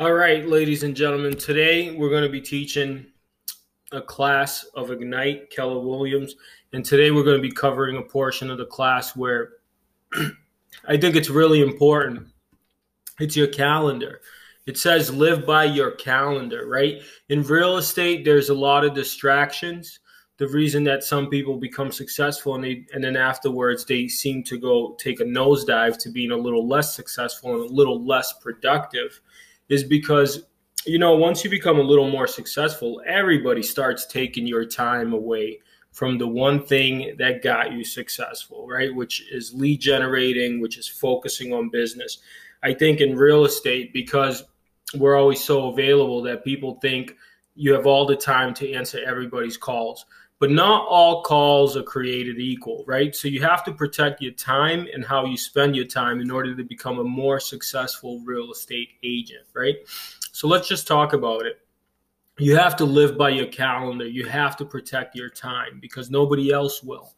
All right, ladies and gentlemen, today we're going to be teaching a class of Ignite Keller Williams. And today we're going to be covering a portion of the class where I think it's really important. It's your calendar. It says live by your calendar, right? In real estate, there's a lot of distractions. The reason that some people become successful and they and then afterwards they seem to go take a nosedive to being a little less successful and a little less productive is because you know once you become a little more successful, everybody starts taking your time away from the one thing that got you successful, right? Which is lead generating, which is focusing on business. I think in real estate, because we're always so available that people think you have all the time to answer everybody's calls. But not all calls are created equal, right? So you have to protect your time and how you spend your time in order to become a more successful real estate agent, right? So let's just talk about it. You have to live by your calendar. You have to protect your time because nobody else will.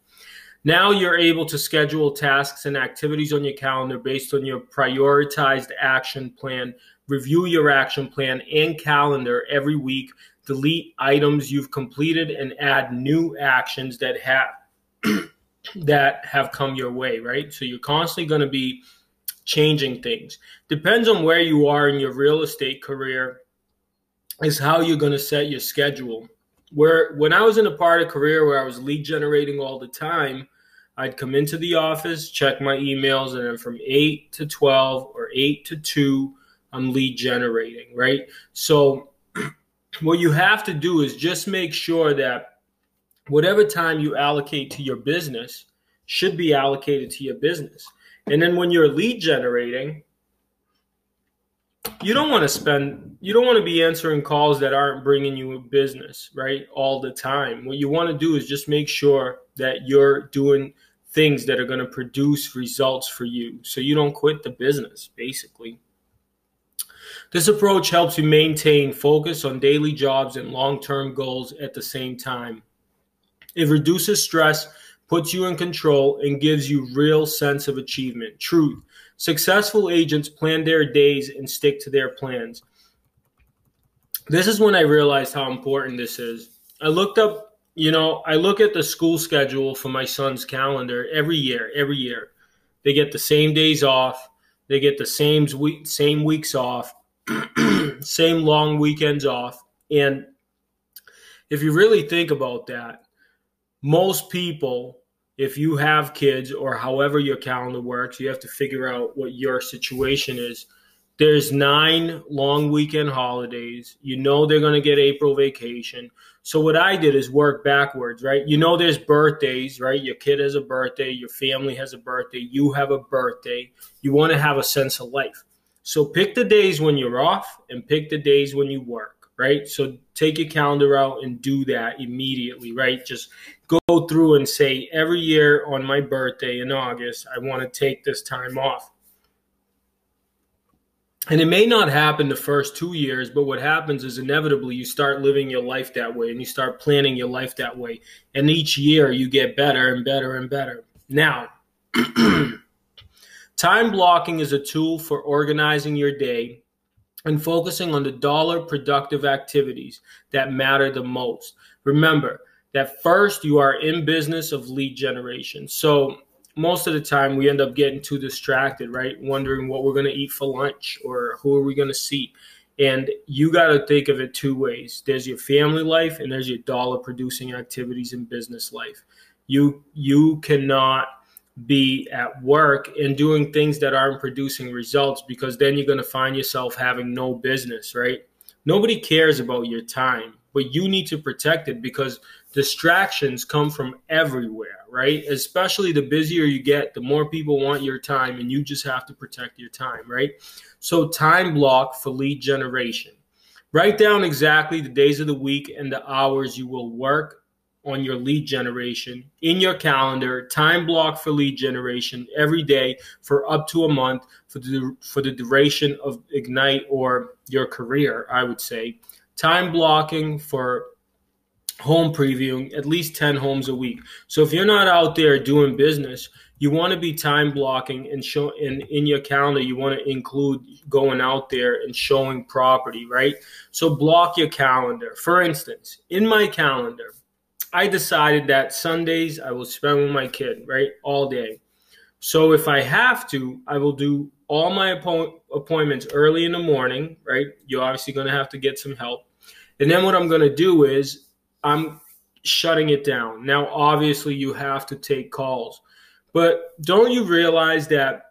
Now you're able to schedule tasks and activities on your calendar based on your prioritized action plan Review your action plan and calendar every week. Delete items you've completed and add new actions that have that have come your way, right? So you're constantly going to be changing things. Depends on where you are in your real estate career is how you're going to set your schedule. Where when I was in a part of career where I was lead generating all the time, I'd come into the office, check my emails, and then from 8 to 12 or 8 to 2, I'm lead generating, right? So what you have to do is just make sure that whatever time you allocate to your business should be allocated to your business. And then when you're lead generating, you don't want to spend you don't want to be answering calls that aren't bringing you business, right? All the time. What you want to do is just make sure that you're doing things that are going to produce results for you so you don't quit the business basically. This approach helps you maintain focus on daily jobs and long term goals at the same time. It reduces stress, puts you in control, and gives you real sense of achievement. Truth. Successful agents plan their days and stick to their plans. This is when I realized how important this is. I looked up, you know, I look at the school schedule for my son's calendar every year, every year. They get the same days off, they get the same week, same weeks off same long weekends off. And if you really think about that, most people, if you have kids or however your calendar works, you have to figure out what your situation is. There's nine long weekend holidays. You know they're going to get April vacation. So what I did is work backwards, right? You know there's birthdays, right? Your kid has a birthday, your family has a birthday, you have a birthday. You want to have a sense of life. So pick the days when you're off and pick the days when you work, right? So take your calendar out and do that immediately, right? Just go through and say every year on my birthday in August, I want to take this time off. And it may not happen the first two years, but what happens is inevitably you start living your life that way and you start planning your life that way. And each year you get better and better and better. Now, Time blocking is a tool for organizing your day and focusing on the dollar productive activities that matter the most. Remember that first you are in business of lead generation. So most of the time we end up getting too distracted, right? Wondering what we're going to eat for lunch or who are we going to see. And you got to think of it two ways. There's your family life and there's your dollar producing activities in business life. You you cannot be at work and doing things that aren't producing results because then you're going to find yourself having no business, right? Nobody cares about your time, but you need to protect it because distractions come from everywhere, right? Especially the busier you get, the more people want your time, and you just have to protect your time, right? So, time block for lead generation. Write down exactly the days of the week and the hours you will work on your lead generation in your calendar, time block for lead generation every day for up to a month for the, for the duration of Ignite or your career, I would say. Time blocking for home previewing at least 10 homes a week. So if you're not out there doing business, you want to be time blocking and show in in your calendar you want to include going out there and showing property right? So block your calendar. For instance in my calendar i decided that sundays i will spend with my kid right all day. So if i have to i will do all my appointments early in the morning right? You're obviously going to have to get some help. And then what i'm going to do is i'm shutting it down now obviously you have to take calls but don't you realize that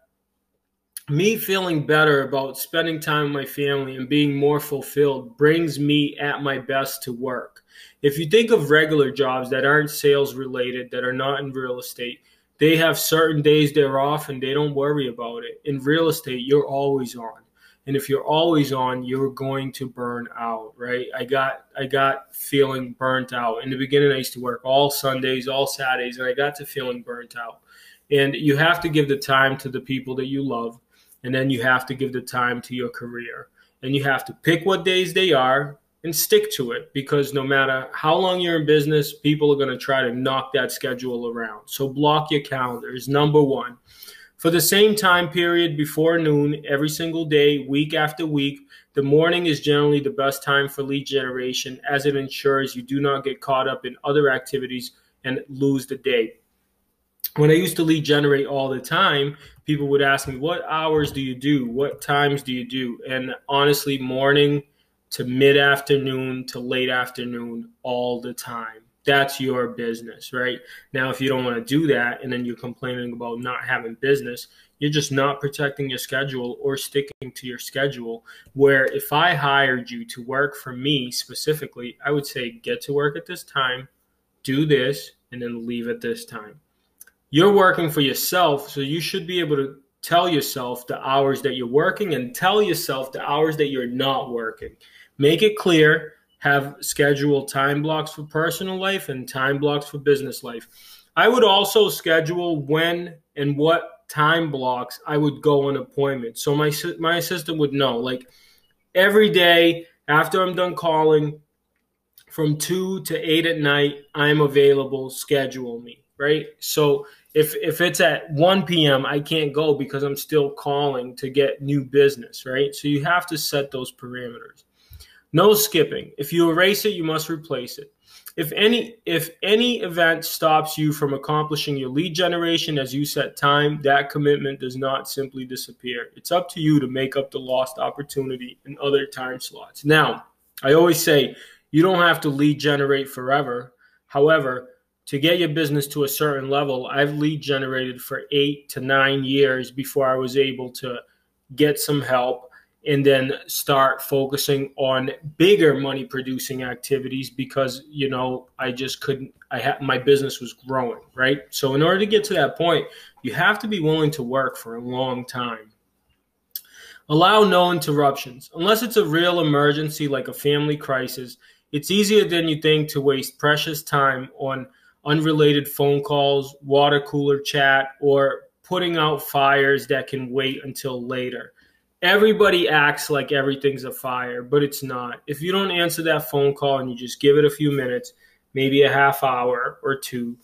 me feeling better about spending time with my family and being more fulfilled brings me at my best to work? If you think of regular jobs that aren't sales related, that are not in real estate, they have certain days they're off and they don't worry about it. In real estate, you're always on. And if you're always on, you're going to burn out, right? I got I got feeling burnt out. In the beginning I used to work all Sundays, all Saturdays, and I got to feeling burnt out. And you have to give the time to the people that you love. And then you have to give the time to your career. And you have to pick what days they are and stick to it because no matter how long you're in business, people are going to try to knock that schedule around. So block your calendars. Number one. For the same time period before noon, every single day, week after week, the morning is generally the best time for lead generation as it ensures you do not get caught up in other activities and lose the day when I used to lead generate all the time, people would ask me, What hours do you do? What times do you do? And honestly, morning to mid afternoon to late afternoon all the time. That's your business, right? Now, if you don't want to do that and then you're complaining about not having business, you're just not protecting your schedule or sticking to your schedule. Where if I hired you to work for me specifically, I would say get to work at this time, do this, and then leave at this time you're working for yourself, so you should be able to tell yourself the hours that you're working and tell yourself the hours that you're not working. Make it clear, have scheduled time blocks for personal life and time blocks for business life. I would also schedule when and what time blocks I would go on appointments. So my my assistant would know like every day after I'm done calling from 2 to 8 at night, I'm available, schedule me, right? So if if it's at 1 p.m i can't go because i'm still calling to get new business right so you have to set those parameters no skipping. If you erase it you must replace it. If any if any event stops you from accomplishing your lead generation as you set time that commitment does not simply disappear. It's up to you to make up the lost opportunity in other time slots. Now i always say you don't have to lead generate forever. However to get your business to a certain level, I've lead generated for eight to nine years before I was able to get some help and then start focusing on bigger money producing activities because you know I just couldn't I had my business was growing, right? So in order to get to that point, you have to be willing to work for a long time. Allow no interruptions. Unless it's a real emergency like a family crisis, it's easier than you think to waste precious time on unrelated phone calls, water cooler chat, or putting out fires that can wait until later. Everybody acts like everything's a fire, but it's not. If you don't answer that phone call and you just give it a few minutes, maybe a half hour or two,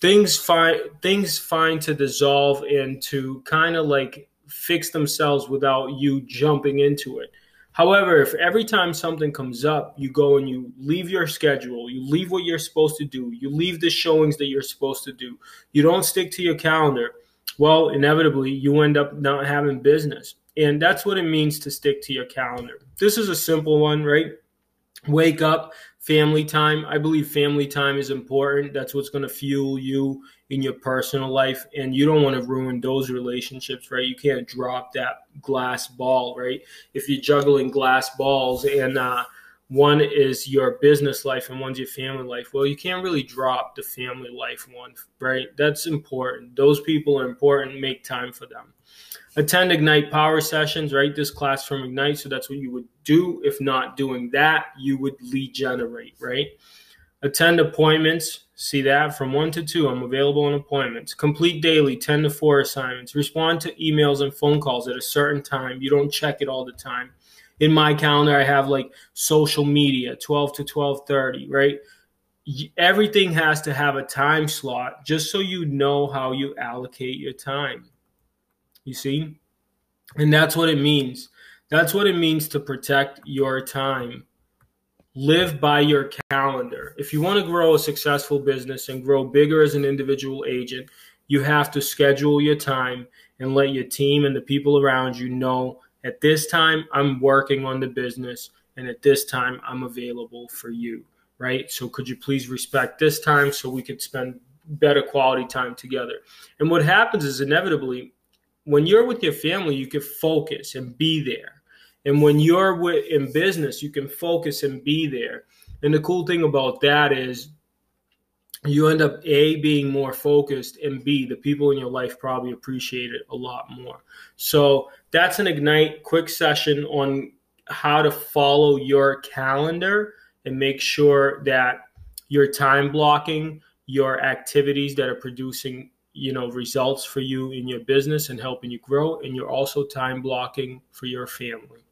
things find things find to dissolve and to kind of like fix themselves without you jumping into it. However, if every time something comes up, you go and you leave your schedule, you leave what you're supposed to do, you leave the showings that you're supposed to do, you don't stick to your calendar, well, inevitably you end up not having business. And that's what it means to stick to your calendar. This is a simple one, right? Wake up, family time. I believe family time is important. That's what's going to fuel you in your personal life. And you don't want to ruin those relationships, right? You can't drop that glass ball, right? If you're juggling glass balls and uh, one is your business life and one's your family life, well, you can't really drop the family life one, right? That's important. Those people are important. Make time for them attend Ignite Power sessions, right? This class from Ignite. So that's what you would do. If not doing that, you would lead generate, right? Attend appointments. See that from one to two. I'm available on appointments. Complete daily 10 to 4 assignments. Respond to emails and phone calls at a certain time. You don't check it all the time. In my calendar, I have like social media 12 to 12:30, right? everything has to have a time slot just so you know how you allocate your time. You see? And that's what it means. That's what it means to protect your time. Live by your calendar. If you want to grow a successful business and grow bigger as an individual agent, you have to schedule your time and let your team and the people around you know at this time I'm working on the business and at this time I'm available for you right? So could you please respect this time so we could spend better quality time together? And what happens is inevitably when you're with your family, you can focus and be there. And when you're with, in business, you can focus and be there. And the cool thing about that is you end up A, being more focused, and B, the people in your life probably appreciate it a lot more. So that's an Ignite quick session on how to follow your calendar and make sure that your time blocking your activities that are producing you know results for you in your business and helping you grow and you're also time blocking for your family